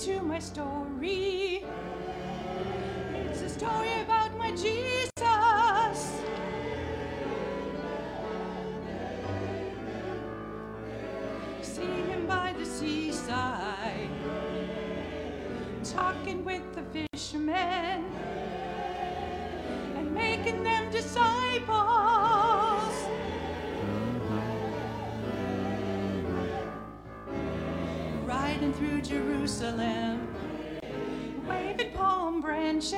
to my story. It's a story about my Jesus. See him by the seaside, talking with the fishermen and making them disciples. Riding through Jerusalem, waving palm branches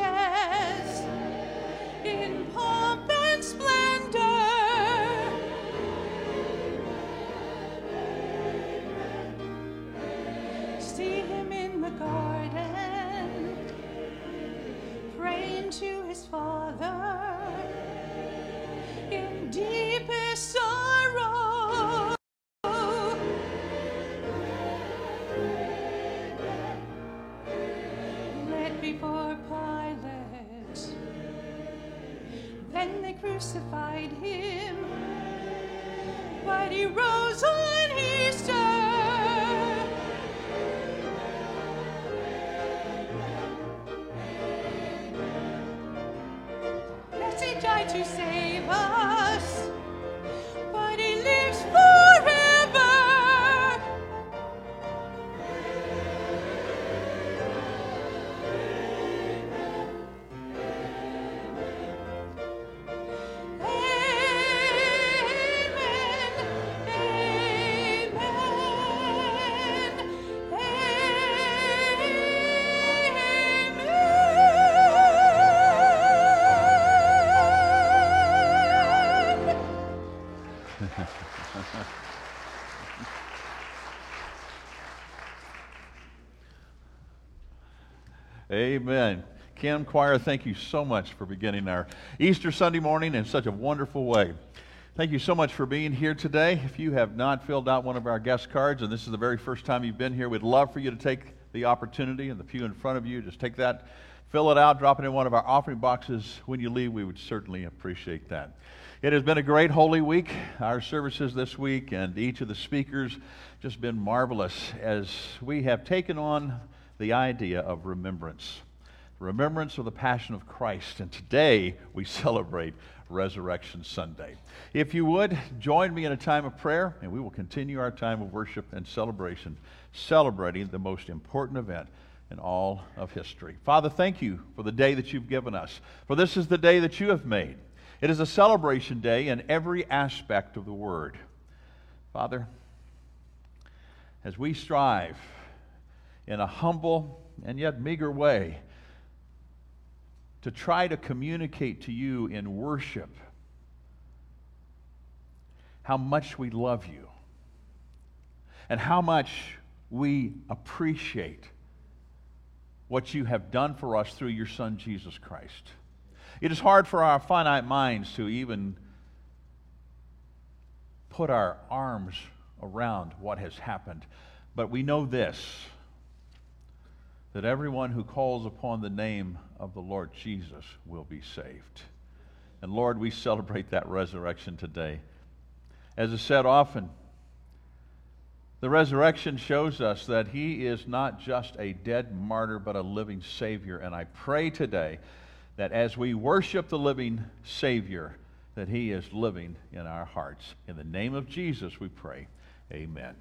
crucified him, but he rose Amen. Kim Choir, thank you so much for beginning our Easter Sunday morning in such a wonderful way. Thank you so much for being here today. If you have not filled out one of our guest cards, and this is the very first time you've been here, we'd love for you to take the opportunity and the pew in front of you. Just take that, fill it out, drop it in one of our offering boxes. When you leave, we would certainly appreciate that. It has been a great Holy Week. Our services this week and each of the speakers just been marvelous as we have taken on the idea of remembrance. Remembrance of the Passion of Christ. And today we celebrate Resurrection Sunday. If you would, join me in a time of prayer, and we will continue our time of worship and celebration, celebrating the most important event in all of history. Father, thank you for the day that you've given us, for this is the day that you have made. It is a celebration day in every aspect of the word. Father, as we strive in a humble and yet meager way to try to communicate to you in worship how much we love you and how much we appreciate what you have done for us through your Son, Jesus Christ. It is hard for our finite minds to even put our arms around what has happened. But we know this that everyone who calls upon the name of the Lord Jesus will be saved. And Lord, we celebrate that resurrection today. As is said often, the resurrection shows us that he is not just a dead martyr, but a living Savior. And I pray today that as we worship the living Savior, that he is living in our hearts. In the name of Jesus, we pray. Amen.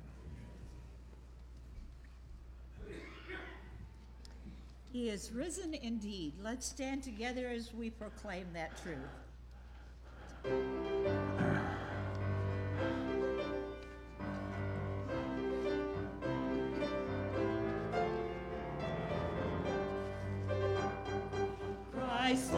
He is risen indeed. Let's stand together as we proclaim that truth. Christ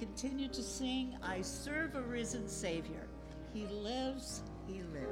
continue to sing, I serve a risen Savior. He lives, He lives.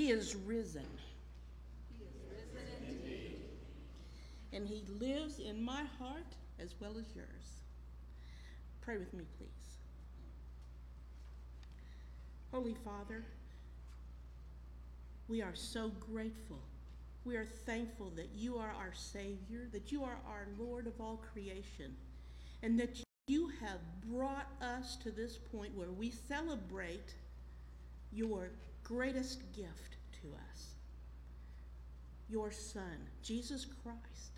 He is risen. And he lives in my heart as well as yours. Pray with me, please. Holy Father, we are so grateful. We are thankful that you are our Savior, that you are our Lord of all creation, and that you have brought us to this point where we celebrate your greatest gift to us. Your Son, Jesus Christ,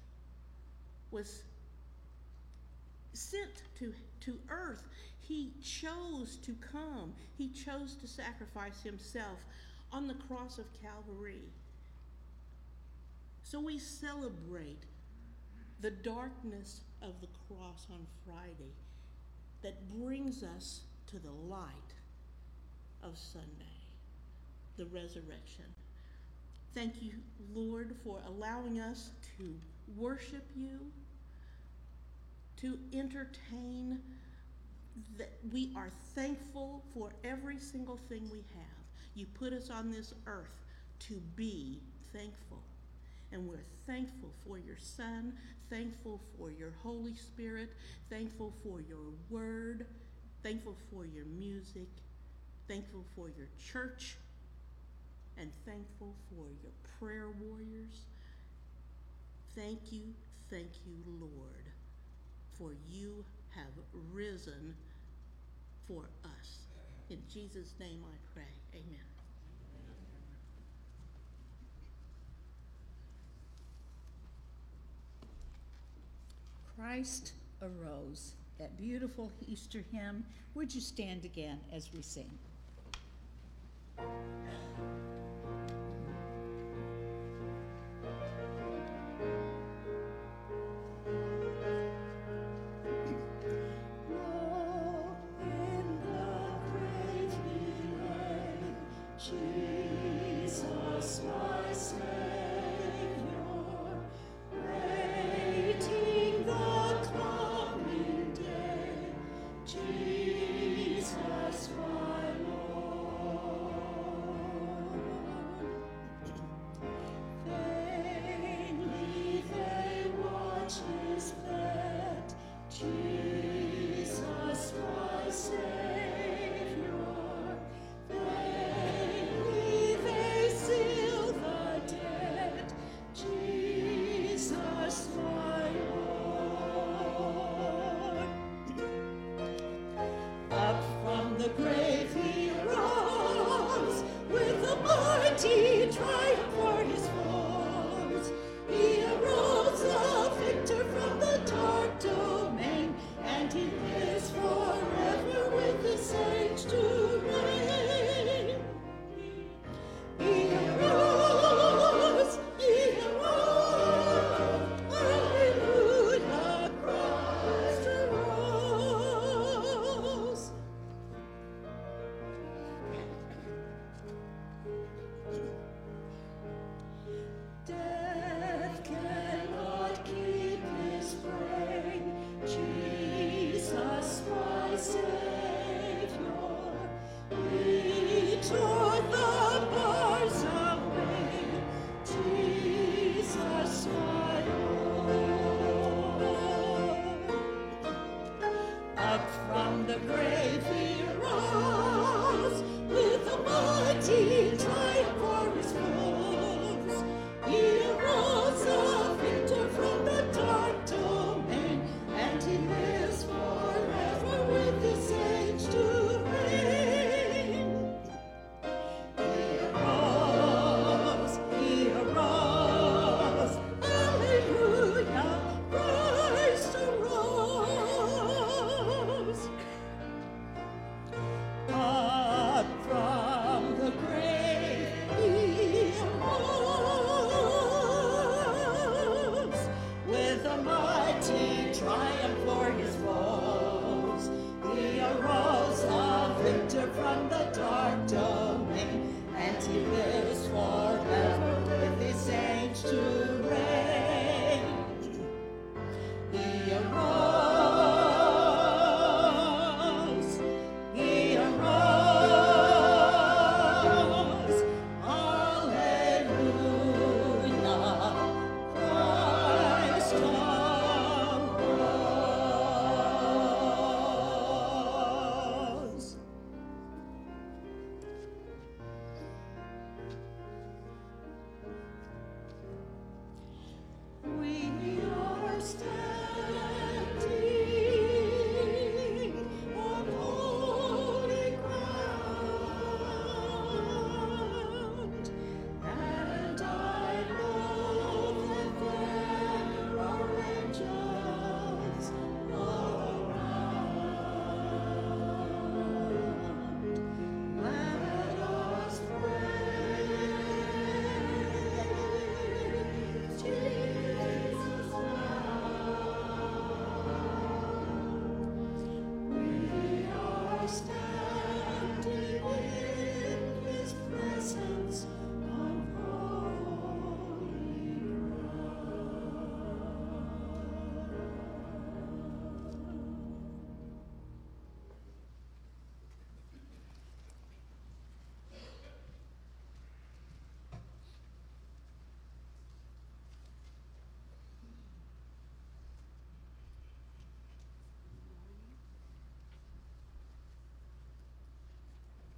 was sent to, to earth. He chose to come, He chose to sacrifice Himself on the cross of Calvary. So we celebrate the darkness of the cross on Friday that brings us to the light of Sunday, the resurrection. Thank you, Lord, for allowing us to worship you, to entertain, that we are thankful for every single thing we have. You put us on this earth to be thankful. And we're thankful for your Son, thankful for your Holy Spirit, thankful for your word, thankful for your music, thankful for your church, and thankful for your prayer warriors. Thank you, thank you, Lord, for you have risen for us. In Jesus' name I pray. Amen. Christ arose. That beautiful Easter hymn. Would you stand again as we sing?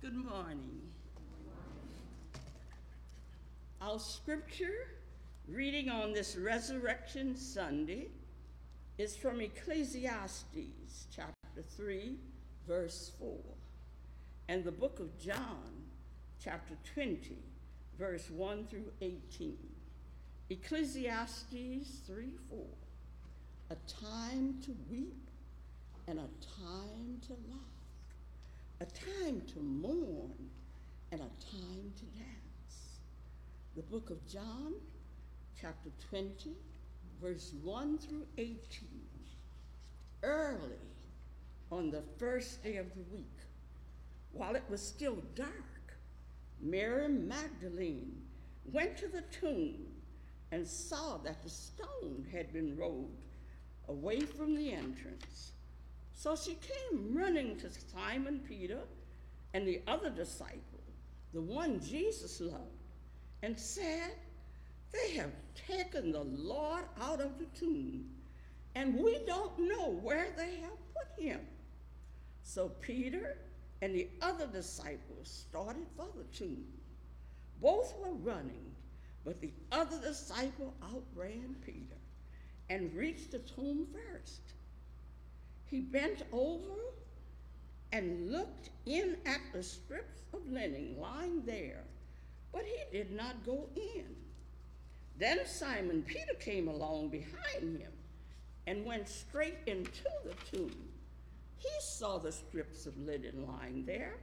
Good morning. Our scripture reading on this Resurrection Sunday is from Ecclesiastes chapter 3, verse 4, and the book of John, chapter 20, verse 1 through 18. Ecclesiastes 3 4. A time to weep and a time to laugh a time to mourn and a time to dance. The book of John, chapter 20, verse 1 through 18. Early on the first day of the week, while it was still dark, Mary Magdalene went to the tomb and saw that the stone had been rolled away from the entrance. So she came running to Simon Peter and the other disciple, the one Jesus loved, and said, They have taken the Lord out of the tomb, and we don't know where they have put him. So Peter and the other disciples started for the tomb. Both were running, but the other disciple outran Peter and reached the tomb first. He bent over and looked in at the strips of linen lying there, but he did not go in. Then Simon Peter came along behind him and went straight into the tomb. He saw the strips of linen lying there,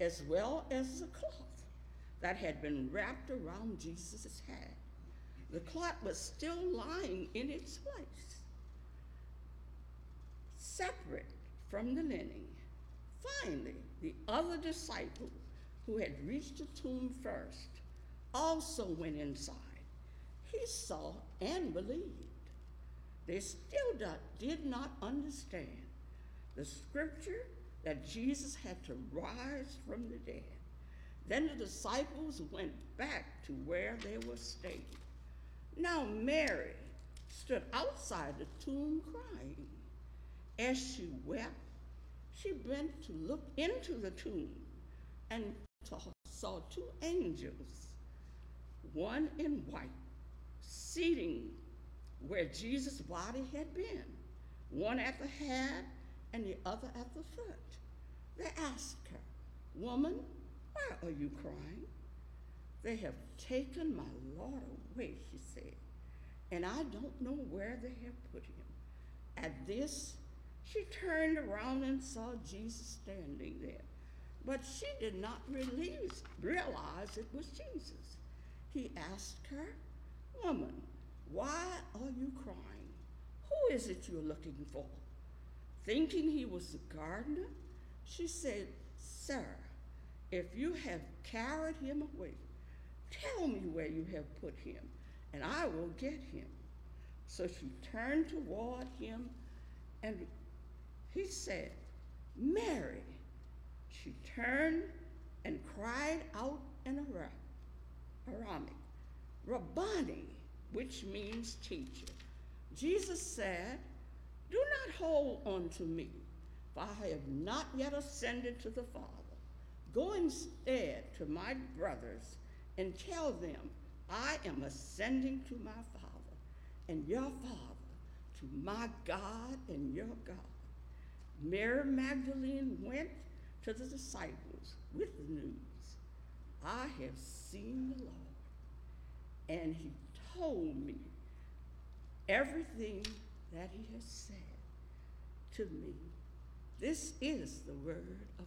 as well as the cloth that had been wrapped around Jesus' head. The cloth was still lying in its place, separate from the linen. Finally, the other disciple who had reached the tomb first also went inside. He saw and believed. They still did not understand the scripture that Jesus had to rise from the dead. Then the disciples went back to where they were staying. Now Mary stood outside the tomb crying. As she wept, she bent to look into the tomb and saw two angels, one in white, seating where Jesus' body had been, one at the head and the other at the foot. They asked her, Woman, why are you crying? They have taken my Lord away, she said, and I don't know where they have put him. At this, she turned around and saw Jesus standing there, but she did not realize, realize it was Jesus. He asked her, Woman, why are you crying? Who is it you're looking for? Thinking he was the gardener, she said, Sir, if you have carried him away, tell me where you have put him, and I will get him. So she turned toward him, and he said, Mary. She turned and cried out in Aramaic, Rabboni, which means teacher. Jesus said, Do not hold on to me, for I have not yet ascended to the Father. Go instead to my brothers and tell them, I am ascending to my Father and your Father, to my God and your God. Mary Magdalene went to the disciples with the news I have seen the Lord, and he told me everything that he has said to me. This is the word of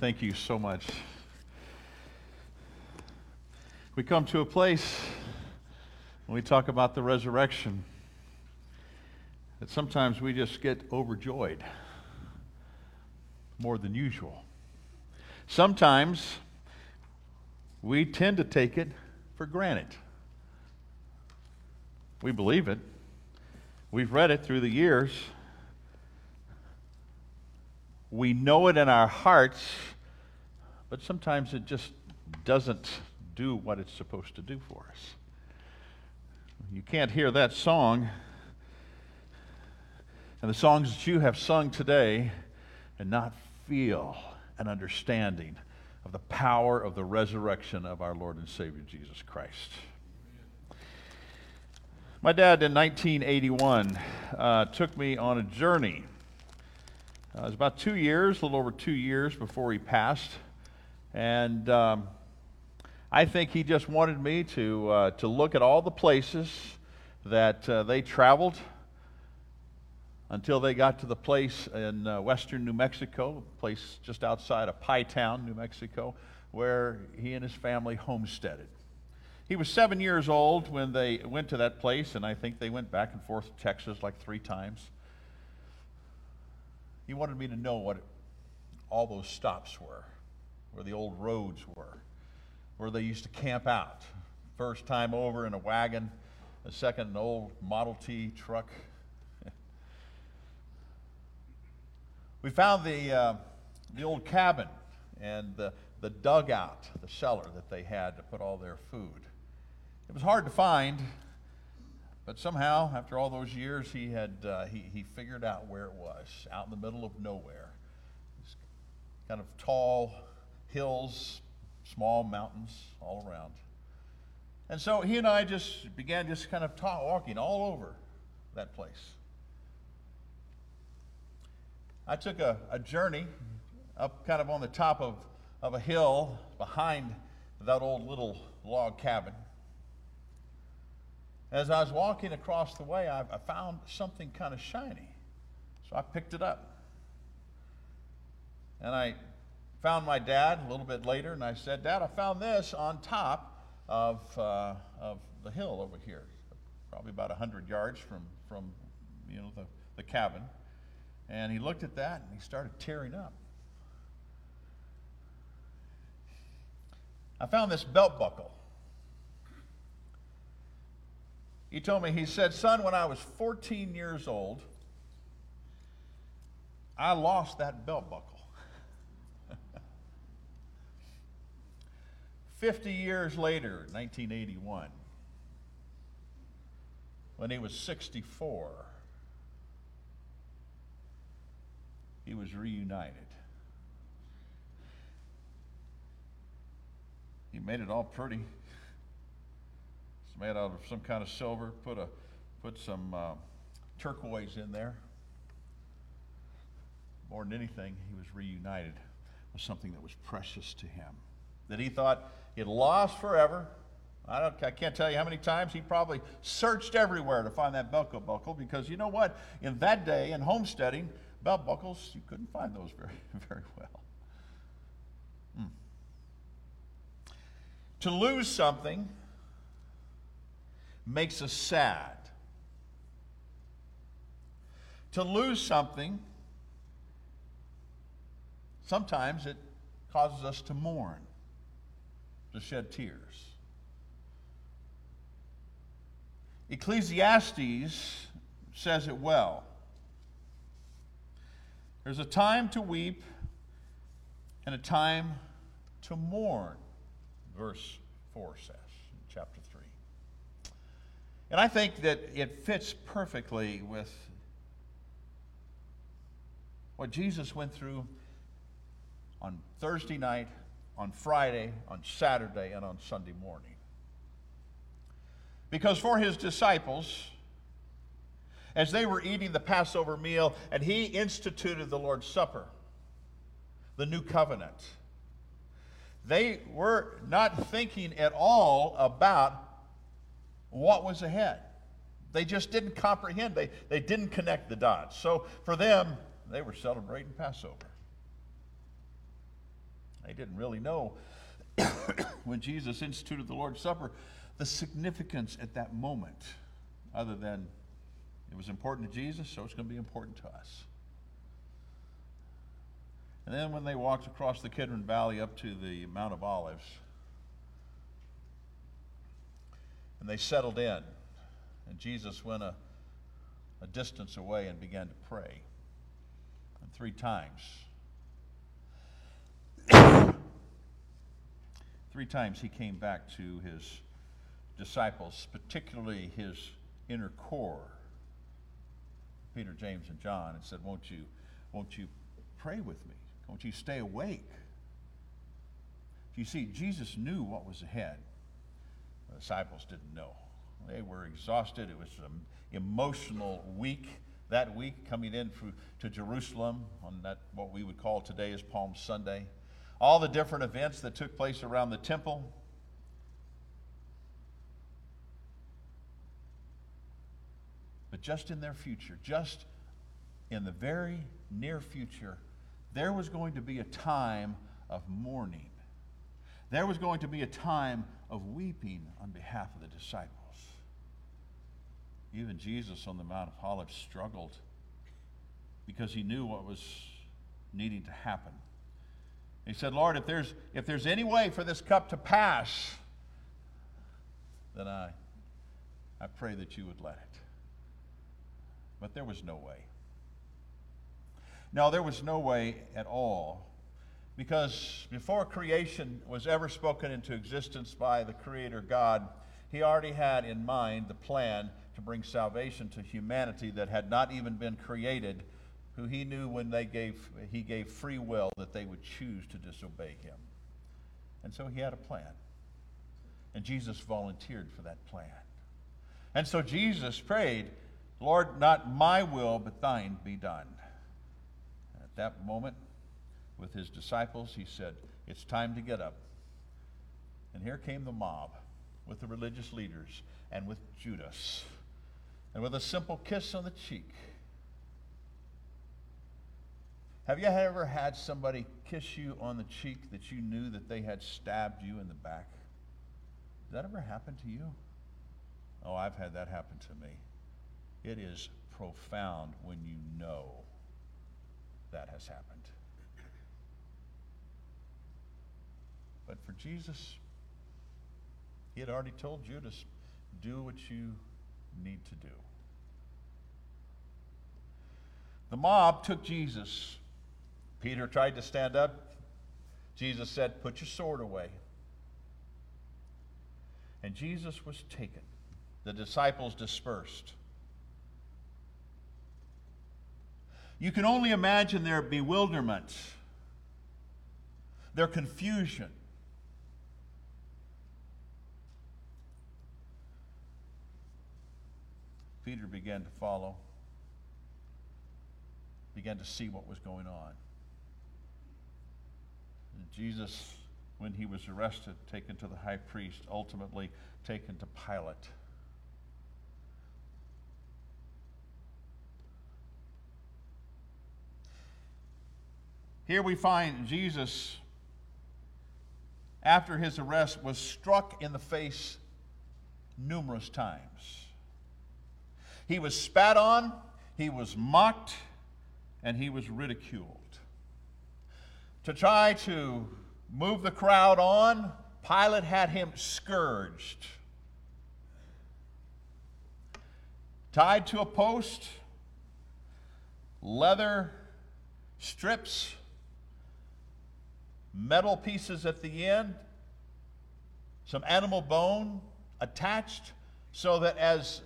thank you so much. We come to a place when we talk about the resurrection that sometimes we just get overjoyed more than usual. Sometimes we tend to take it for granted. We believe it. We've read it through the years. We know it in our hearts, but sometimes it just doesn't do what it's supposed to do for us. You can't hear that song and the songs that you have sung today and not feel an understanding of the power of the resurrection of our Lord and Savior Jesus Christ. My dad in 1981 uh, took me on a journey. Uh, it was about two years, a little over two years before he passed. And um, I think he just wanted me to, uh, to look at all the places that uh, they traveled until they got to the place in uh, western New Mexico, a place just outside of Pie Town, New Mexico, where he and his family homesteaded. He was seven years old when they went to that place, and I think they went back and forth to Texas like three times. He wanted me to know what all those stops were, where the old roads were, where they used to camp out. First time over in a wagon, the second an old Model T truck. we found the, uh, the old cabin and the, the dugout, the cellar that they had to put all their food. It was hard to find, but somehow, after all those years, he had uh, he, he figured out where it was, out in the middle of nowhere. These kind of tall hills, small mountains all around. And so he and I just began just kind of ta- walking all over that place. I took a, a journey up kind of on the top of, of a hill behind that old little log cabin. As I was walking across the way, I, I found something kind of shiny. So I picked it up. And I found my dad a little bit later, and I said, Dad, I found this on top of, uh, of the hill over here, probably about 100 yards from, from you know, the, the cabin. And he looked at that and he started tearing up. I found this belt buckle. He told me, he said, Son, when I was 14 years old, I lost that belt buckle. 50 years later, 1981, when he was 64, he was reunited. He made it all pretty. Made out of some kind of silver. Put a put some uh, turquoise in there. More than anything, he was reunited with something that was precious to him, that he thought he had lost forever. I, don't, I can't tell you how many times he probably searched everywhere to find that belt buckle because you know what? In that day, in homesteading, belt buckles, you couldn't find those very, very well. Hmm. To lose something makes us sad. To lose something, sometimes it causes us to mourn, to shed tears. Ecclesiastes says it well. There's a time to weep and a time to mourn, verse 4 says in chapter 3. And I think that it fits perfectly with what Jesus went through on Thursday night, on Friday, on Saturday, and on Sunday morning. Because for his disciples, as they were eating the Passover meal, and he instituted the Lord's Supper, the new covenant. They were not thinking at all about what was ahead. They just didn't comprehend, they, they didn't connect the dots. So for them, they were celebrating Passover. They didn't really know when Jesus instituted the Lord's Supper the significance at that moment, other than it was important to Jesus, so it's going to be important to us. And then when they walked across the Kidron Valley up to the Mount of Olives, and they settled in, and Jesus went a, a distance away and began to pray. And three times, three times he came back to his disciples, particularly his inner core Peter, James, and John and said, Won't you, won't you pray with me? Won't you stay awake? You see, Jesus knew what was ahead. The disciples didn't know. They were exhausted. It was an emotional week. That week, coming in to Jerusalem on that what we would call today as Palm Sunday, all the different events that took place around the temple, but just in their future, just in the very near future, there was going to be a time of mourning. There was going to be a time of weeping on behalf of the disciples. Even Jesus on the Mount of Olives struggled because he knew what was needing to happen. He said, Lord, if there's, if there's any way for this cup to pass, then I, I pray that you would let it. But there was no way. Now, there was no way at all. Because before creation was ever spoken into existence by the Creator God, He already had in mind the plan to bring salvation to humanity that had not even been created, who He knew when they gave, He gave free will that they would choose to disobey Him. And so He had a plan. And Jesus volunteered for that plan. And so Jesus prayed, Lord, not my will, but thine be done. At that moment, with his disciples, he said, It's time to get up. And here came the mob with the religious leaders and with Judas. And with a simple kiss on the cheek, have you ever had somebody kiss you on the cheek that you knew that they had stabbed you in the back? Did that ever happen to you? Oh, I've had that happen to me. It is profound when you know that has happened. But for Jesus, he had already told Judas, do what you need to do. The mob took Jesus Peter tried to stand up. Jesus said, Put your sword away. And Jesus was taken. The disciples dispersed. You can only imagine their bewilderment, their confusion. Peter began to follow, began to see what was going on. Jesus, when he was arrested, taken to the high priest, ultimately taken to Pilate. Here we find Jesus, after his arrest, was struck in the face numerous times. He was spat on, he was mocked, and he was ridiculed. To try to move the crowd on, Pilate had him scourged, tied to a post, leather strips, metal pieces at the end, some animal bone attached so that as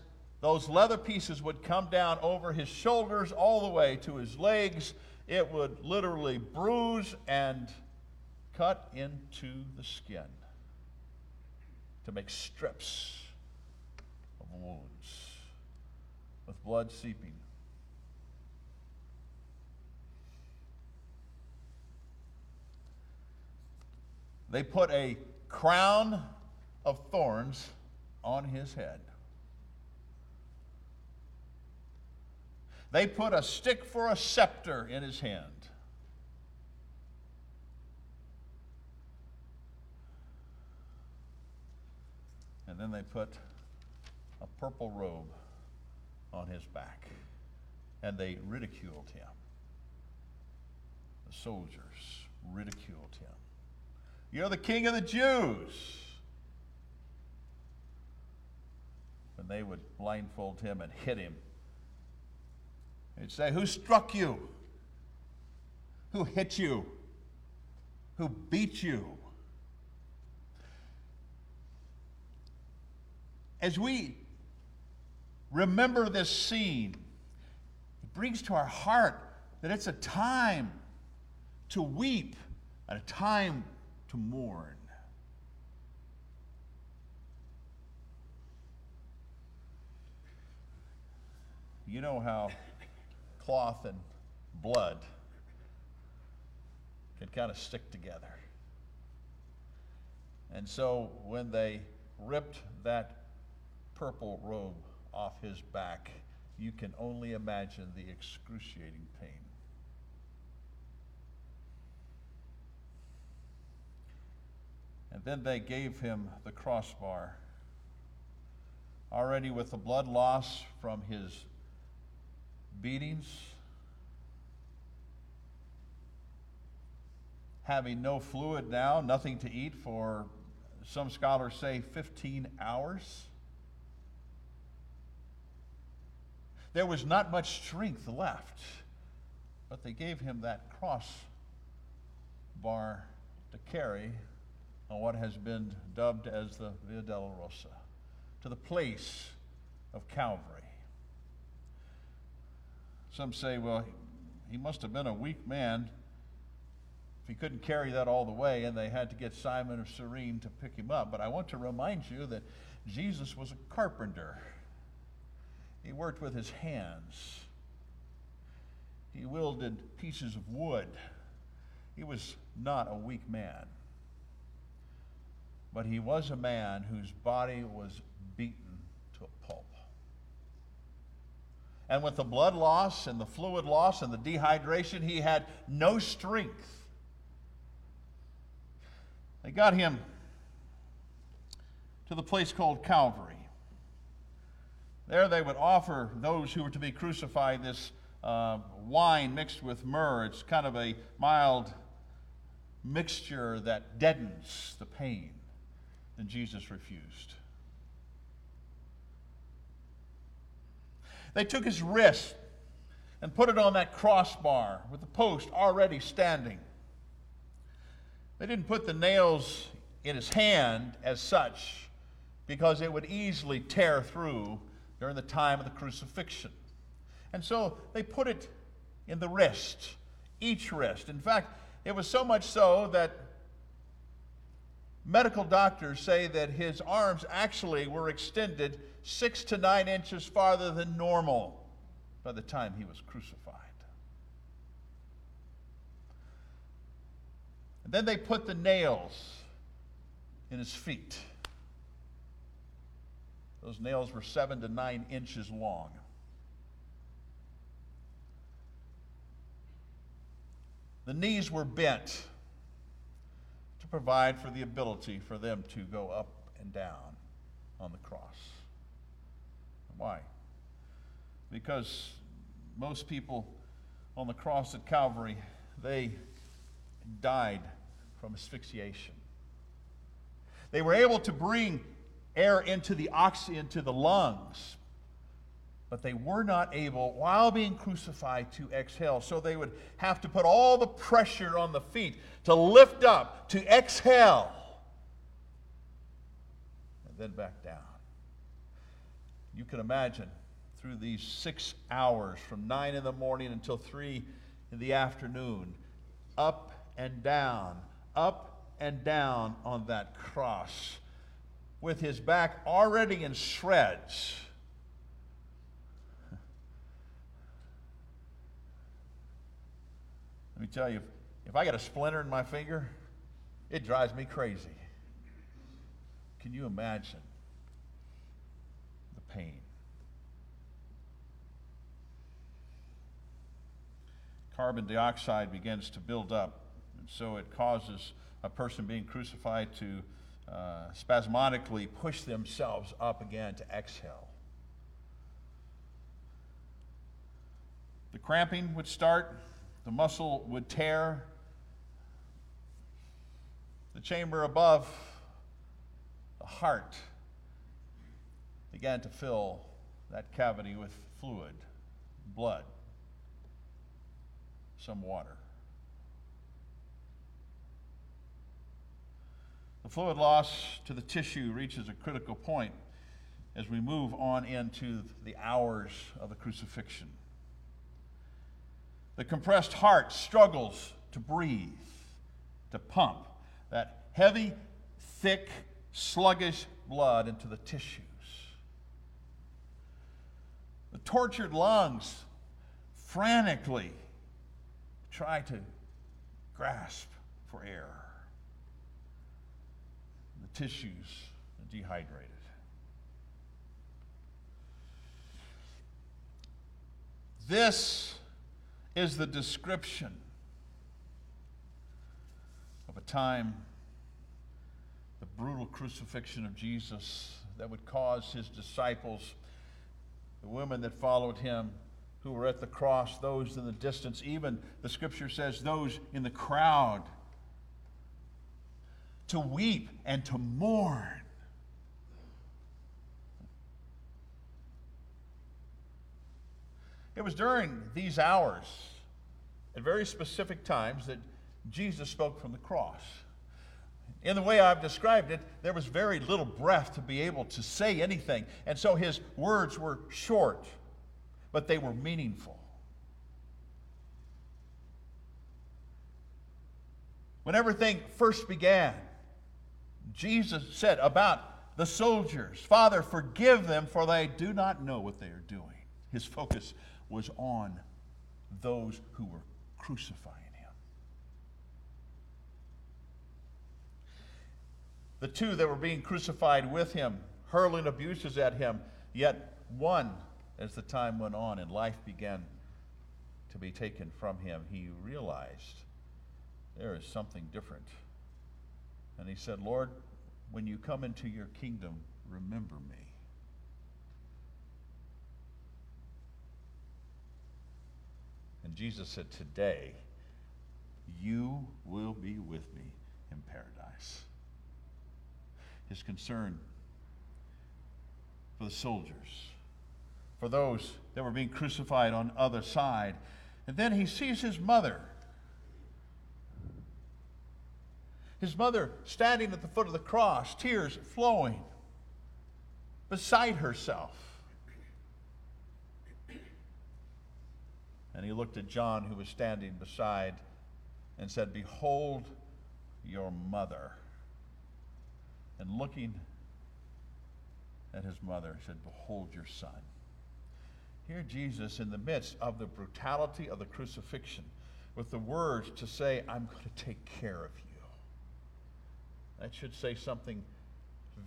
those leather pieces would come down over his shoulders all the way to his legs, it would literally bruise and cut into the skin to make strips of wounds with blood seeping. They put a crown of thorns on his head. They put a stick for a scepter in his hand. And then they put a purple robe on his back. And they ridiculed him. The soldiers ridiculed him. You're the king of the Jews. And they would blindfold him and hit him He'd say, Who struck you? Who hit you? Who beat you? As we remember this scene, it brings to our heart that it's a time to weep and a time to mourn. You know how cloth and blood could kind of stick together. And so when they ripped that purple robe off his back, you can only imagine the excruciating pain. And then they gave him the crossbar, already with the blood loss from his beatings, having no fluid now, nothing to eat for some scholars say 15 hours. There was not much strength left, but they gave him that cross bar to carry on what has been dubbed as the Via della Rosa, to the place of Calvary. Some say, well, he must have been a weak man if he couldn't carry that all the way, and they had to get Simon of Cyrene to pick him up. But I want to remind you that Jesus was a carpenter. He worked with his hands. He wielded pieces of wood. He was not a weak man. But he was a man whose body was beaten to a pulp. And with the blood loss and the fluid loss and the dehydration, he had no strength. They got him to the place called Calvary. There they would offer those who were to be crucified this uh, wine mixed with myrrh. It's kind of a mild mixture that deadens the pain. And Jesus refused. They took his wrist and put it on that crossbar with the post already standing. They didn't put the nails in his hand as such because it would easily tear through during the time of the crucifixion. And so they put it in the wrist, each wrist. In fact, it was so much so that medical doctors say that his arms actually were extended six to nine inches farther than normal by the time he was crucified. And then they put the nails in his feet. Those nails were seven to nine inches long. The knees were bent provide for the ability for them to go up and down on the cross. Why? Because most people on the cross at Calvary, they died from asphyxiation. They were able to bring air into the oxygen into the lungs, but they were not able, while being crucified, to exhale. So they would have to put all the pressure on the feet to lift up, to exhale, and then back down. You can imagine through these six hours from nine in the morning until three in the afternoon, up and down, up and down on that cross with his back already in shreds. Let me tell you, if I got a splinter in my finger, it drives me crazy. Can you imagine the pain? Carbon dioxide begins to build up, and so it causes a person being crucified to uh, spasmodically push themselves up again to exhale. The cramping would start, the muscle would tear. The chamber above, the heart, began to fill that cavity with fluid, blood, some water. The fluid loss to the tissue reaches a critical point as we move on into the hours of the crucifixion. The compressed heart struggles to breathe, to pump that heavy, thick, sluggish blood into the tissues. The tortured lungs frantically try to grasp for air The tissues are dehydrated. This is the description of a time, the brutal crucifixion of Jesus that would cause his disciples, the women that followed him, who were at the cross, those in the distance, even the scripture says those in the crowd to weep and to mourn. It was during these hours, at very specific times, that Jesus spoke from the cross. In the way I've described it, there was very little breath to be able to say anything. And so his words were short, but they were meaningful. When everything first began, Jesus said about the soldiers, Father, forgive them, for they do not know what they are doing. His focus was on those who were crucifying him. The two that were being crucified with him, hurling abuses at him, yet one, as the time went on and life began to be taken from him, he realized there is something different. And he said, Lord, when you come into your kingdom, remember me. And Jesus said, Today, you will be with me in paradise. His concern for the soldiers, for those that were being crucified on other side. And then he sees his mother. His mother standing at the foot of the cross, tears flowing, beside herself. And he looked at John, who was standing beside, and said, Behold your mother. And looking at his mother, he said, Behold your son. Here, Jesus, in the midst of the brutality of the crucifixion, with the words to say, I'm going to take care of you. That should say something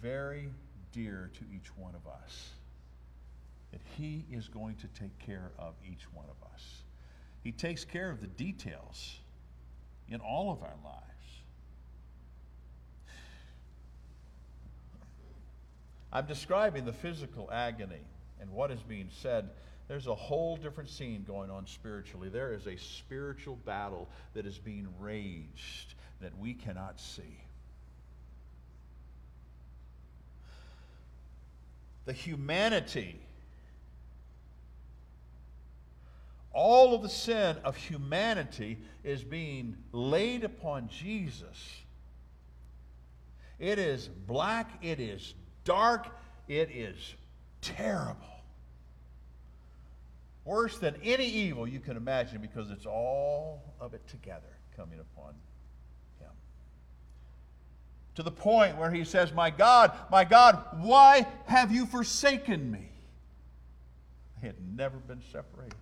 very dear to each one of us that He is going to take care of each one of us. He takes care of the details in all of our lives. I'm describing the physical agony and what is being said. There's a whole different scene going on spiritually. There is a spiritual battle that is being raged that we cannot see. The humanity all of the sin of humanity is being laid upon Jesus. It is black, it is dark, it is terrible. Worse than any evil you can imagine because it's all of it together coming upon him. To the point where he says, My God, my God, why have you forsaken me? He had never been separated.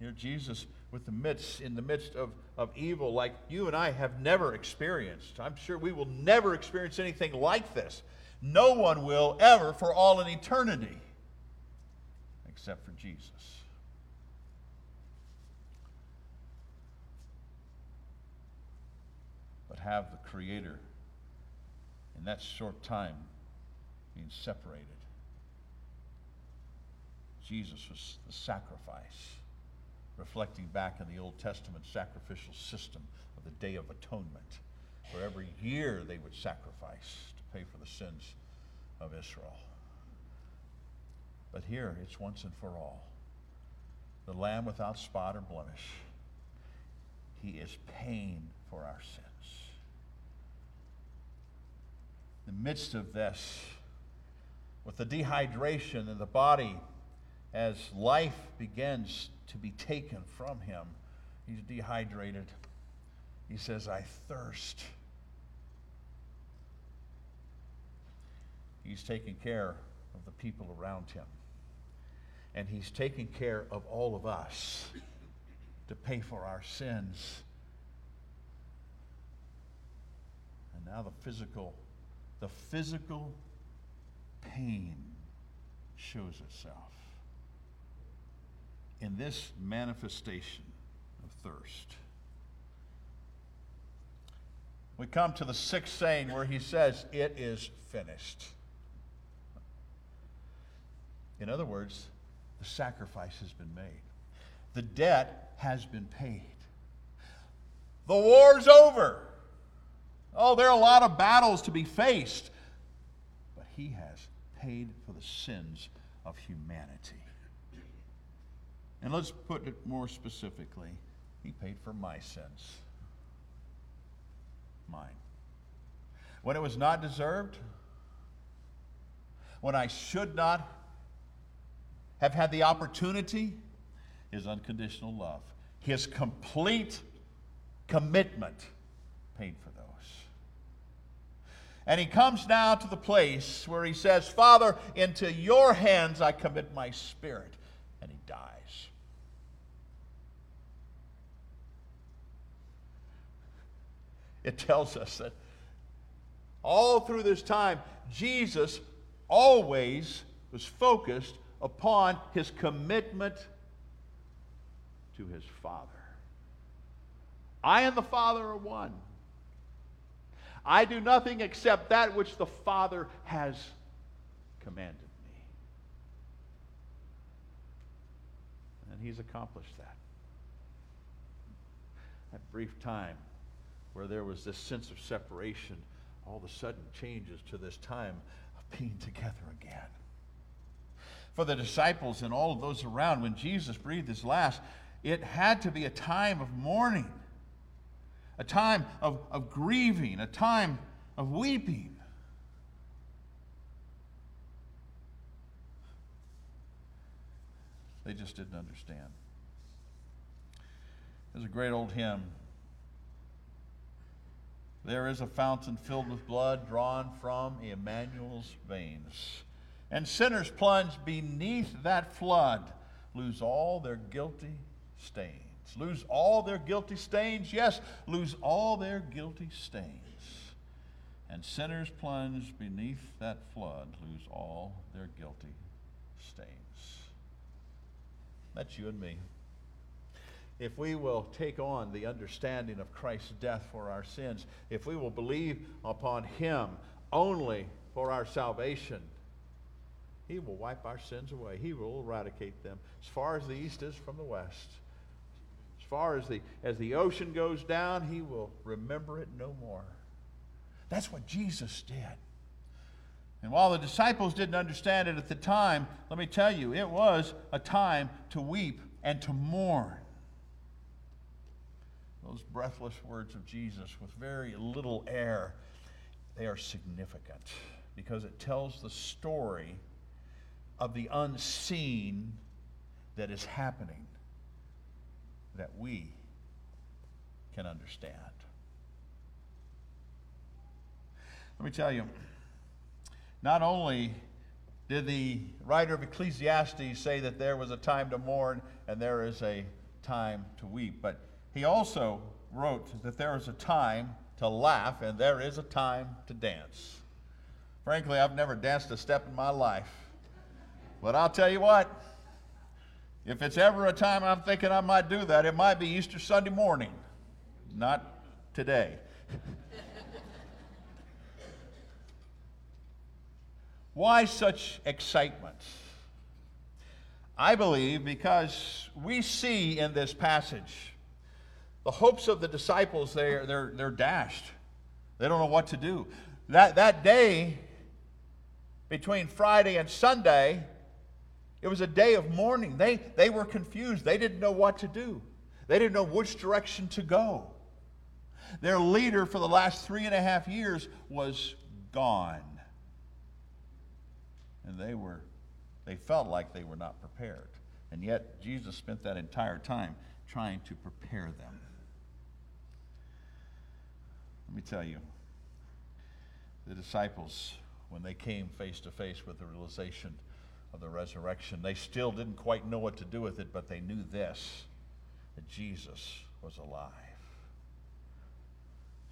Here, Jesus, with the midst, in the midst of, of evil, like you and I have never experienced. I'm sure we will never experience anything like this. No one will ever for all in eternity, except for Jesus. But have the Creator in that short time being separated. Jesus was the sacrifice reflecting back in the Old Testament sacrificial system of the Day of Atonement, where every year they would sacrifice to pay for the sins of Israel. But here it's once and for all. The Lamb without spot or blemish. He is paying for our sins. In the midst of this, with the dehydration in the body as life begins to be taken from him. He's dehydrated. He says, I thirst. He's taking care of the people around him. And he's taking care of all of us to pay for our sins. And now the physical, the physical pain shows itself in this manifestation of thirst. We come to the sixth saying where he says, It is finished. In other words, the sacrifice has been made, the debt has been paid. The war's over. Oh, there are a lot of battles to be faced, but he has paid for the sins of humanity. And let's put it more specifically He paid for my sins. Mine. When it was not deserved, when I should not have had the opportunity, His unconditional love, His complete commitment paid for those. And he comes now to the place where he says, Father, into your hands I commit my spirit. And he dies. It tells us that all through this time, Jesus always was focused upon his commitment to his Father. I and the Father are one. I do nothing except that which the Father has commanded me. And he's accomplished that. That brief time where there was this sense of separation all of a sudden changes to this time of being together again. For the disciples and all of those around, when Jesus breathed his last, it had to be a time of mourning, a time of, of grieving, a time of weeping. They just didn't understand. There's a great old hymn there is a fountain filled with blood drawn from Emmanuel's veins. And sinners plunged beneath that flood lose all their guilty stains. Lose all their guilty stains. Yes, lose all their guilty stains. And sinners plunged beneath that flood lose all their guilty stains. That's you and me if we will take on the understanding of Christ's death for our sins, if we will believe upon Him only for our salvation, He will wipe our sins away. He will eradicate them as far as the east is from the west. As far as the, as the ocean goes down, He will remember it no more. That's what Jesus did. And while the disciples didn't understand it at the time, let me tell you, it was a time to weep and to mourn those breathless words of Jesus with very little air, they are significant because it tells the story of the unseen that is happening that we can understand. Let me tell you, not only did the writer of Ecclesiastes say that there was a time to mourn and there is a time to weep, but he also wrote that there is a time to laugh and there is a time to dance. Frankly, I've never danced a step in my life. But I'll tell you what, if it's ever a time I'm thinking I might do that, it might be Easter Sunday morning, not today. Why such excitement? I believe because we see in this passage the hopes of the disciples, they're, they're, they're dashed. They don't know what to do. That, that day, between Friday and Sunday, it was a day of mourning. They, they were confused. They didn't know what to do, they didn't know which direction to go. Their leader for the last three and a half years was gone. And they were, they felt like they were not prepared. And yet, Jesus spent that entire time trying to prepare them. Let me tell you, the disciples, when they came face to face with the realization of the resurrection, they still didn't quite know what to do with it, but they knew this that Jesus was alive.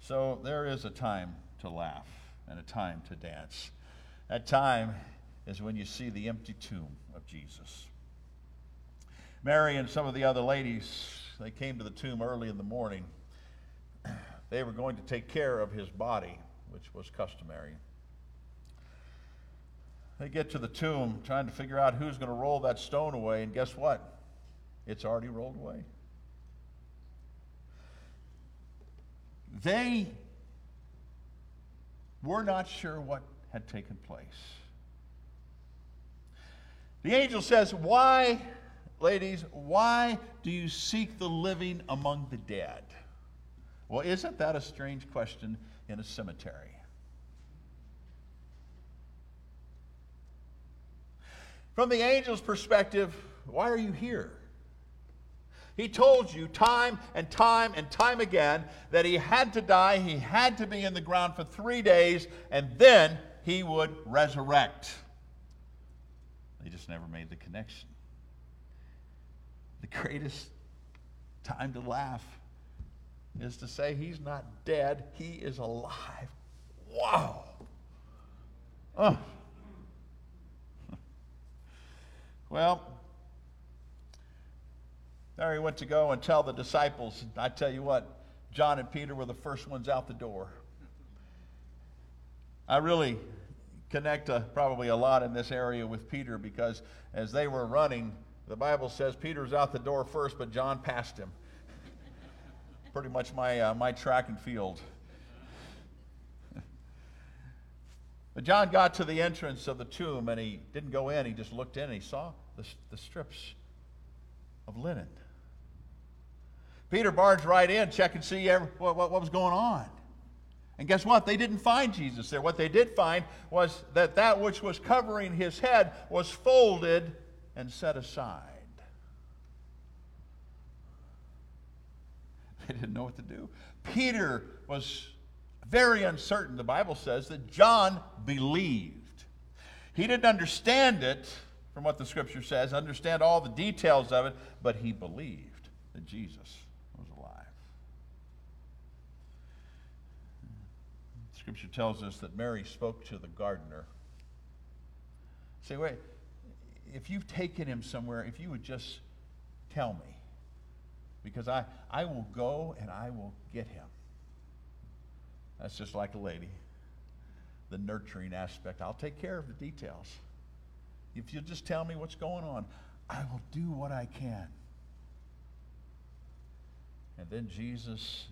So there is a time to laugh and a time to dance. That time is when you see the empty tomb of Jesus. Mary and some of the other ladies, they came to the tomb early in the morning they were going to take care of his body, which was customary. They get to the tomb trying to figure out who's going to roll that stone away, and guess what? It's already rolled away. They were not sure what had taken place. The angel says, Why, ladies, why do you seek the living among the dead? Well, isn't that a strange question in a cemetery? From the angel's perspective, why are you here? He told you time and time and time again that he had to die, he had to be in the ground for three days, and then he would resurrect. They just never made the connection. The greatest time to laugh is to say he's not dead, he is alive. Wow. Well, there he went to go and tell the disciples. I tell you what, John and Peter were the first ones out the door. I really connect uh, probably a lot in this area with Peter because as they were running, the Bible says Peter was out the door first, but John passed him. Pretty much my, uh, my track and field. but John got to the entrance of the tomb and he didn't go in, he just looked in and he saw the, the strips of linen. Peter barged right in, check and see every, what, what, what was going on. And guess what? They didn't find Jesus there. What they did find was that that which was covering his head was folded and set aside. They didn't know what to do. Peter was very uncertain. The Bible says that John believed. He didn't understand it from what the scripture says, understand all the details of it, but he believed that Jesus was alive. Scripture tells us that Mary spoke to the gardener. Say, wait, if you've taken him somewhere, if you would just tell me, because I, I will go and I will get him. That's just like a lady. The nurturing aspect. I'll take care of the details. If you'll just tell me what's going on, I will do what I can. And then Jesus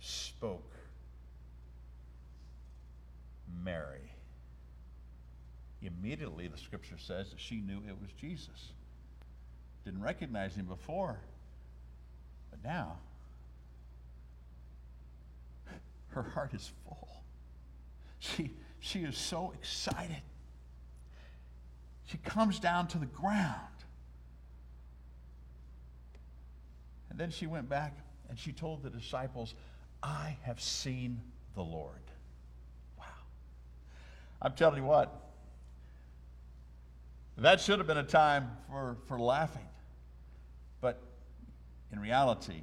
spoke Mary. Immediately, the scripture says that she knew it was Jesus. Didn't recognize him before, now her heart is full. She, she is so excited. She comes down to the ground. And then she went back and she told the disciples, I have seen the Lord. Wow. I'm telling you what, that should have been a time for, for laughing. In reality,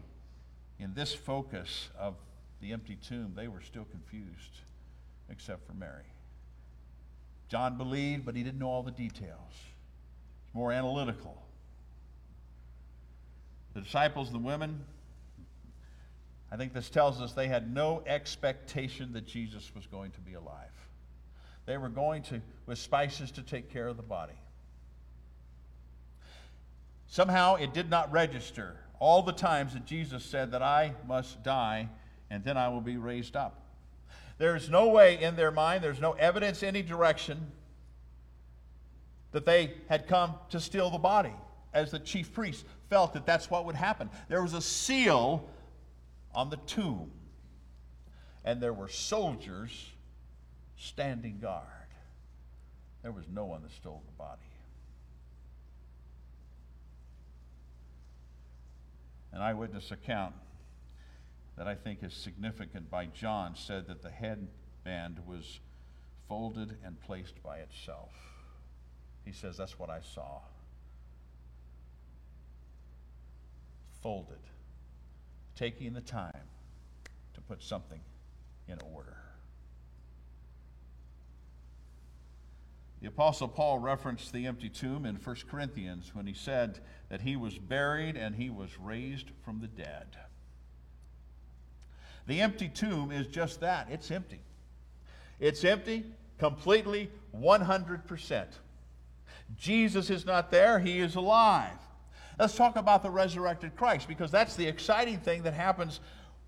in this focus of the empty tomb, they were still confused, except for Mary. John believed, but he didn't know all the details. He's more analytical. The disciples, the women, I think this tells us they had no expectation that Jesus was going to be alive. They were going to with spices to take care of the body. Somehow it did not register all the times that Jesus said that I must die and then I will be raised up. There's no way in their mind, there's no evidence any direction that they had come to steal the body, as the chief priests felt that that's what would happen. There was a seal on the tomb, and there were soldiers standing guard. There was no one that stole the body. An eyewitness account that I think is significant by John said that the headband was folded and placed by itself. He says, That's what I saw. Folded, taking the time to put something in order. The Apostle Paul referenced the empty tomb in 1 Corinthians when he said that he was buried and he was raised from the dead. The empty tomb is just that it's empty. It's empty completely, 100%. Jesus is not there, he is alive. Let's talk about the resurrected Christ because that's the exciting thing that happens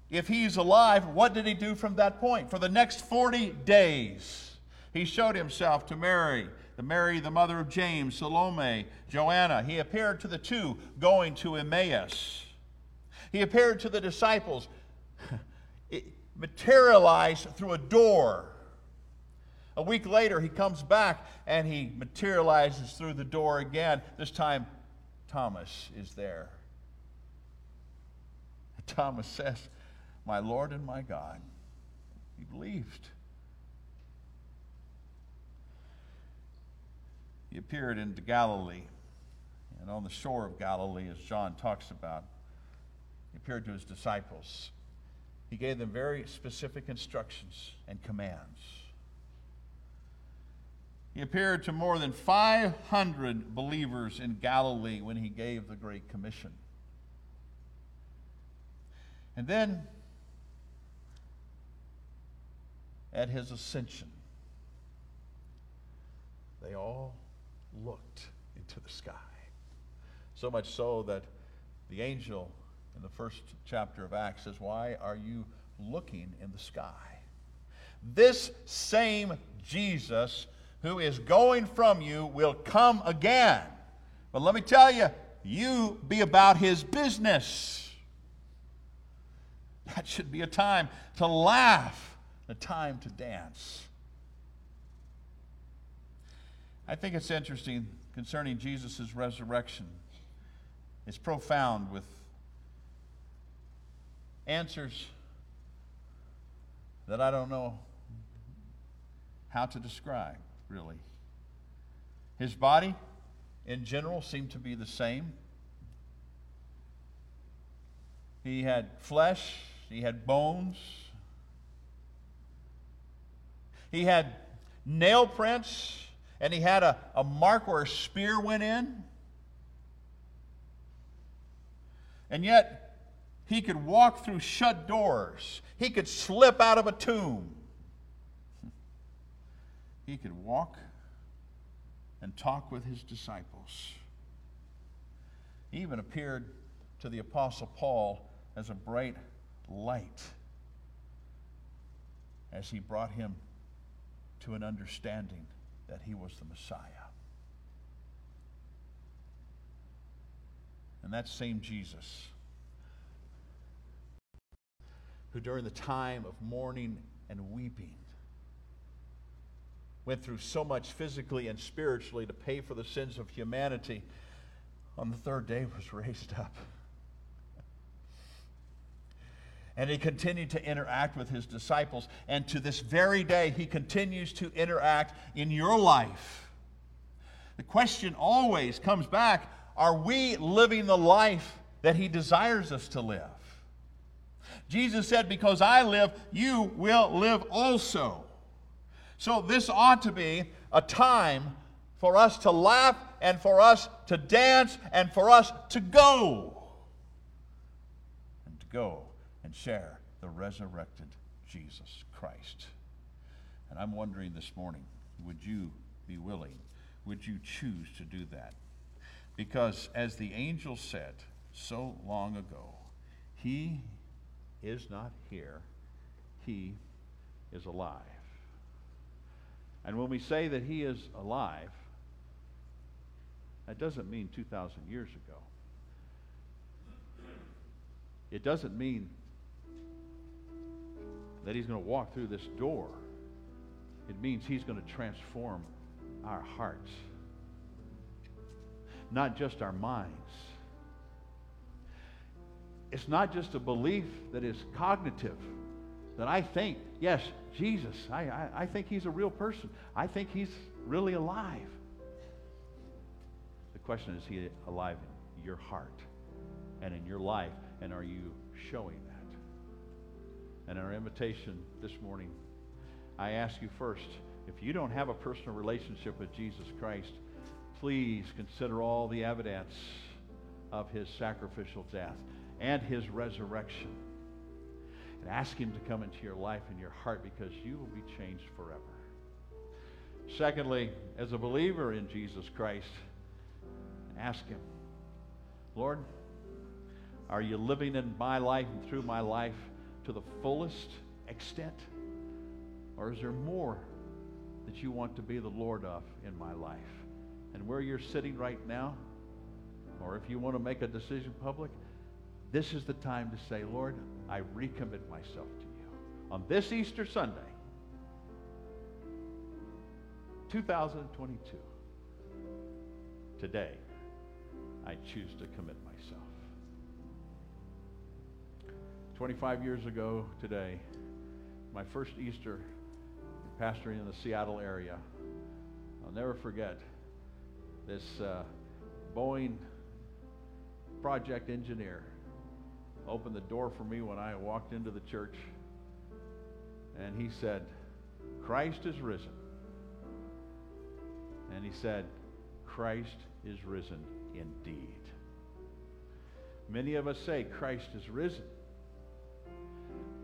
if he's alive. What did he do from that point? For the next 40 days, he showed himself to Mary, the Mary, the mother of James, Salome, Joanna. He appeared to the two going to Emmaus. He appeared to the disciples, materialized through a door. A week later, he comes back and he materializes through the door again. This time, Thomas is there. Thomas says, My Lord and my God. He believed. He appeared into Galilee and on the shore of Galilee, as John talks about. He appeared to his disciples. He gave them very specific instructions and commands. He appeared to more than 500 believers in Galilee when he gave the Great Commission. And then, at his ascension, they all looked into the sky. So much so that the angel in the first chapter of Acts says, Why are you looking in the sky? This same Jesus who is going from you will come again. But let me tell you, you be about his business. That should be a time to laugh, a time to dance. I think it's interesting concerning Jesus' resurrection. It's profound with answers that I don't know how to describe, really. His body, in general, seemed to be the same. He had flesh, he had bones, he had nail prints, and he had a, a mark where a spear went in. And yet, he could walk through shut doors. He could slip out of a tomb. He could walk and talk with his disciples. He even appeared to the Apostle Paul as a bright light as he brought him to an understanding that he was the Messiah. And that same Jesus, who during the time of mourning and weeping went through so much physically and spiritually to pay for the sins of humanity, on the third day was raised up. And he continued to interact with his disciples. And to this very day, he continues to interact in your life. The question always comes back are we living the life that he desires us to live? Jesus said, Because I live, you will live also. So this ought to be a time for us to laugh and for us to dance and for us to go. And to go and share the resurrected Jesus Christ. And I'm wondering this morning would you be willing? Would you choose to do that? Because as the angel said so long ago, he is not here, he is alive. And when we say that he is alive, that doesn't mean 2,000 years ago. It doesn't mean that he's going to walk through this door. It means he's going to transform our hearts, not just our minds. It's not just a belief that is cognitive, that I think, yes, Jesus, I, I, I think he's a real person. I think he's really alive. The question is, is he alive in your heart and in your life? And are you showing? And our invitation this morning, I ask you first, if you don't have a personal relationship with Jesus Christ, please consider all the evidence of his sacrificial death and his resurrection. And ask him to come into your life and your heart because you will be changed forever. Secondly, as a believer in Jesus Christ, ask him, Lord, are you living in my life and through my life to the fullest extent? Or is there more that you want to be the Lord of in my life? And where you're sitting right now, or if you want to make a decision public, this is the time to say, Lord, I recommit myself to you. On this Easter Sunday, 2022, today, I choose to commit myself. 25 years ago today, my first Easter pastoring in the Seattle area. I'll never forget this uh, Boeing project engineer opened the door for me when I walked into the church, and he said, Christ is risen. And he said, Christ is risen indeed. Many of us say Christ is risen.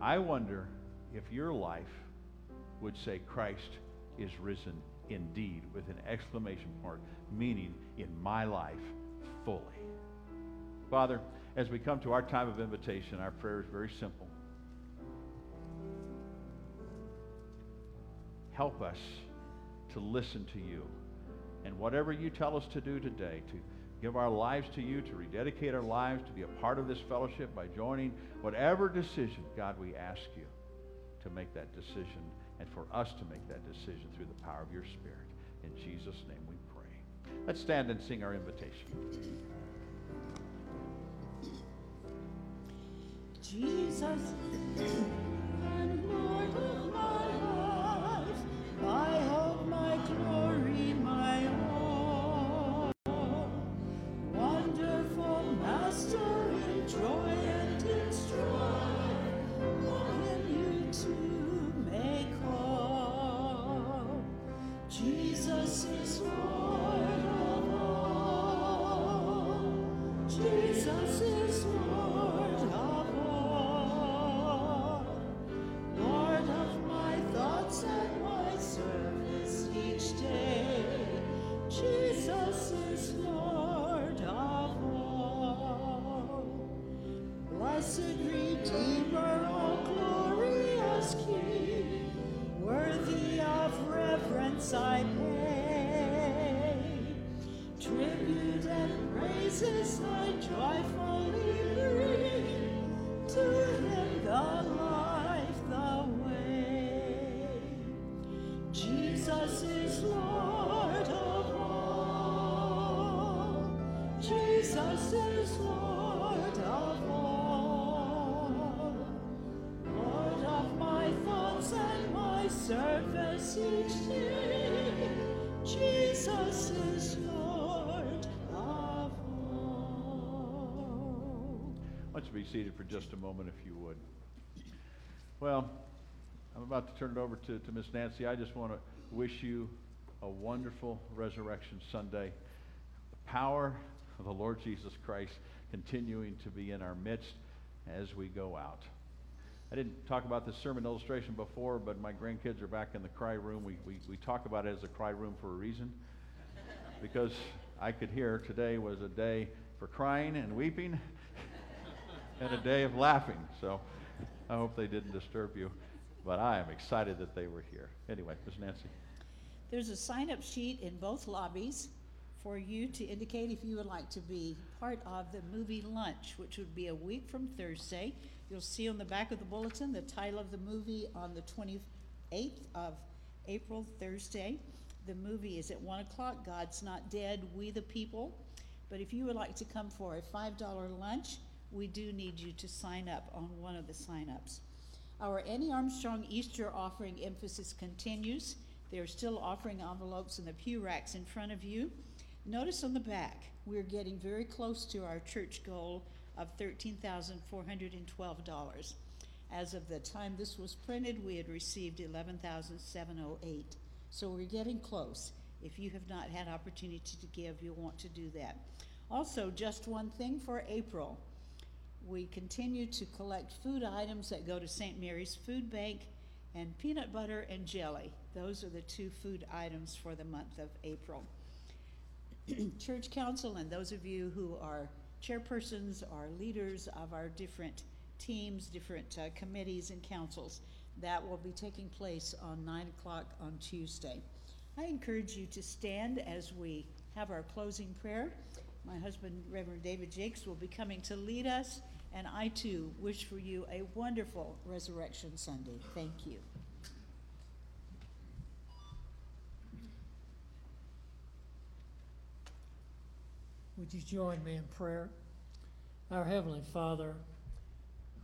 I wonder if your life would say Christ is risen indeed with an exclamation mark, meaning in my life fully. Father, as we come to our time of invitation, our prayer is very simple. Help us to listen to you. And whatever you tell us to do today, to give our lives to you, to rededicate our lives, to be a part of this fellowship by joining whatever decision, God, we ask you to make that decision and for us to make that decision through the power of your Spirit. In Jesus' name we pray. Let's stand and sing our invitation. Jesus and Lord of my life, my hope, my glory, I pay. Tribute and praises I joyfully bring to Him, the life, the way. Jesus is Lord of all. Jesus is Lord of all. Lord of my thoughts and my service each day. Be seated for just a moment, if you would? Well, I'm about to turn it over to, to Miss Nancy. I just want to wish you a wonderful Resurrection Sunday. The power of the Lord Jesus Christ continuing to be in our midst as we go out. I didn't talk about this sermon illustration before, but my grandkids are back in the cry room. We, we, we talk about it as a cry room for a reason. Because I could hear today was a day for crying and weeping and a day of laughing. So I hope they didn't disturb you. But I am excited that they were here. Anyway, Ms. Nancy. There's a sign-up sheet in both lobbies for you to indicate if you would like to be part of the movie lunch, which would be a week from Thursday. You'll see on the back of the bulletin the title of the movie on the 28th of April, Thursday. The movie is at 1 o'clock, God's Not Dead, We the People. But if you would like to come for a $5 lunch, we do need you to sign up on one of the sign-ups. Our Annie Armstrong Easter offering emphasis continues. They're still offering envelopes in the pew racks in front of you. Notice on the back, we're getting very close to our church goal of $13,412. As of the time this was printed, we had received $11,708. So we're getting close. If you have not had opportunity to give, you'll want to do that. Also, just one thing for April. We continue to collect food items that go to St. Mary's Food Bank and peanut butter and jelly. Those are the two food items for the month of April. Church Council and those of you who are chairpersons or leaders of our different teams, different uh, committees and councils, that will be taking place on 9 o'clock on Tuesday. I encourage you to stand as we have our closing prayer. My husband, Reverend David Jakes, will be coming to lead us, and I too wish for you a wonderful Resurrection Sunday. Thank you. Would you join me in prayer? Our Heavenly Father,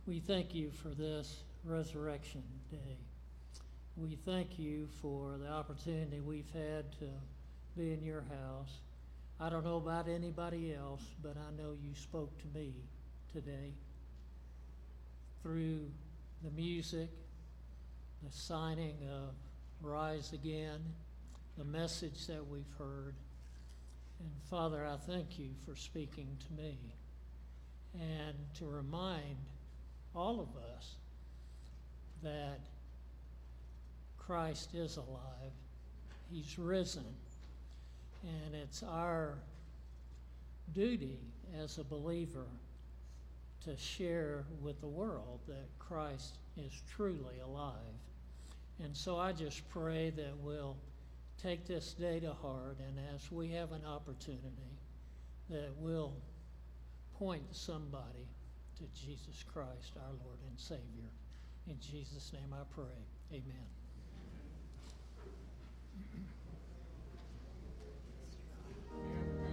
We thank you for this Resurrection Day. We thank you for the opportunity we've had to be in your house. I don't know about anybody else, but I know you spoke to me today through the music, the signing of Rise Again, the message that we've heard. And Father, I thank you for speaking to me and to remind all of us that Christ is alive, He's risen, and it's our duty as a believer to share with the world that Christ is truly alive. And so I just pray that we'll take this day to heart, and as we have an opportunity, that will point somebody to Jesus Christ, our Lord and Savior. In Jesus' name I pray. Amen. Amen.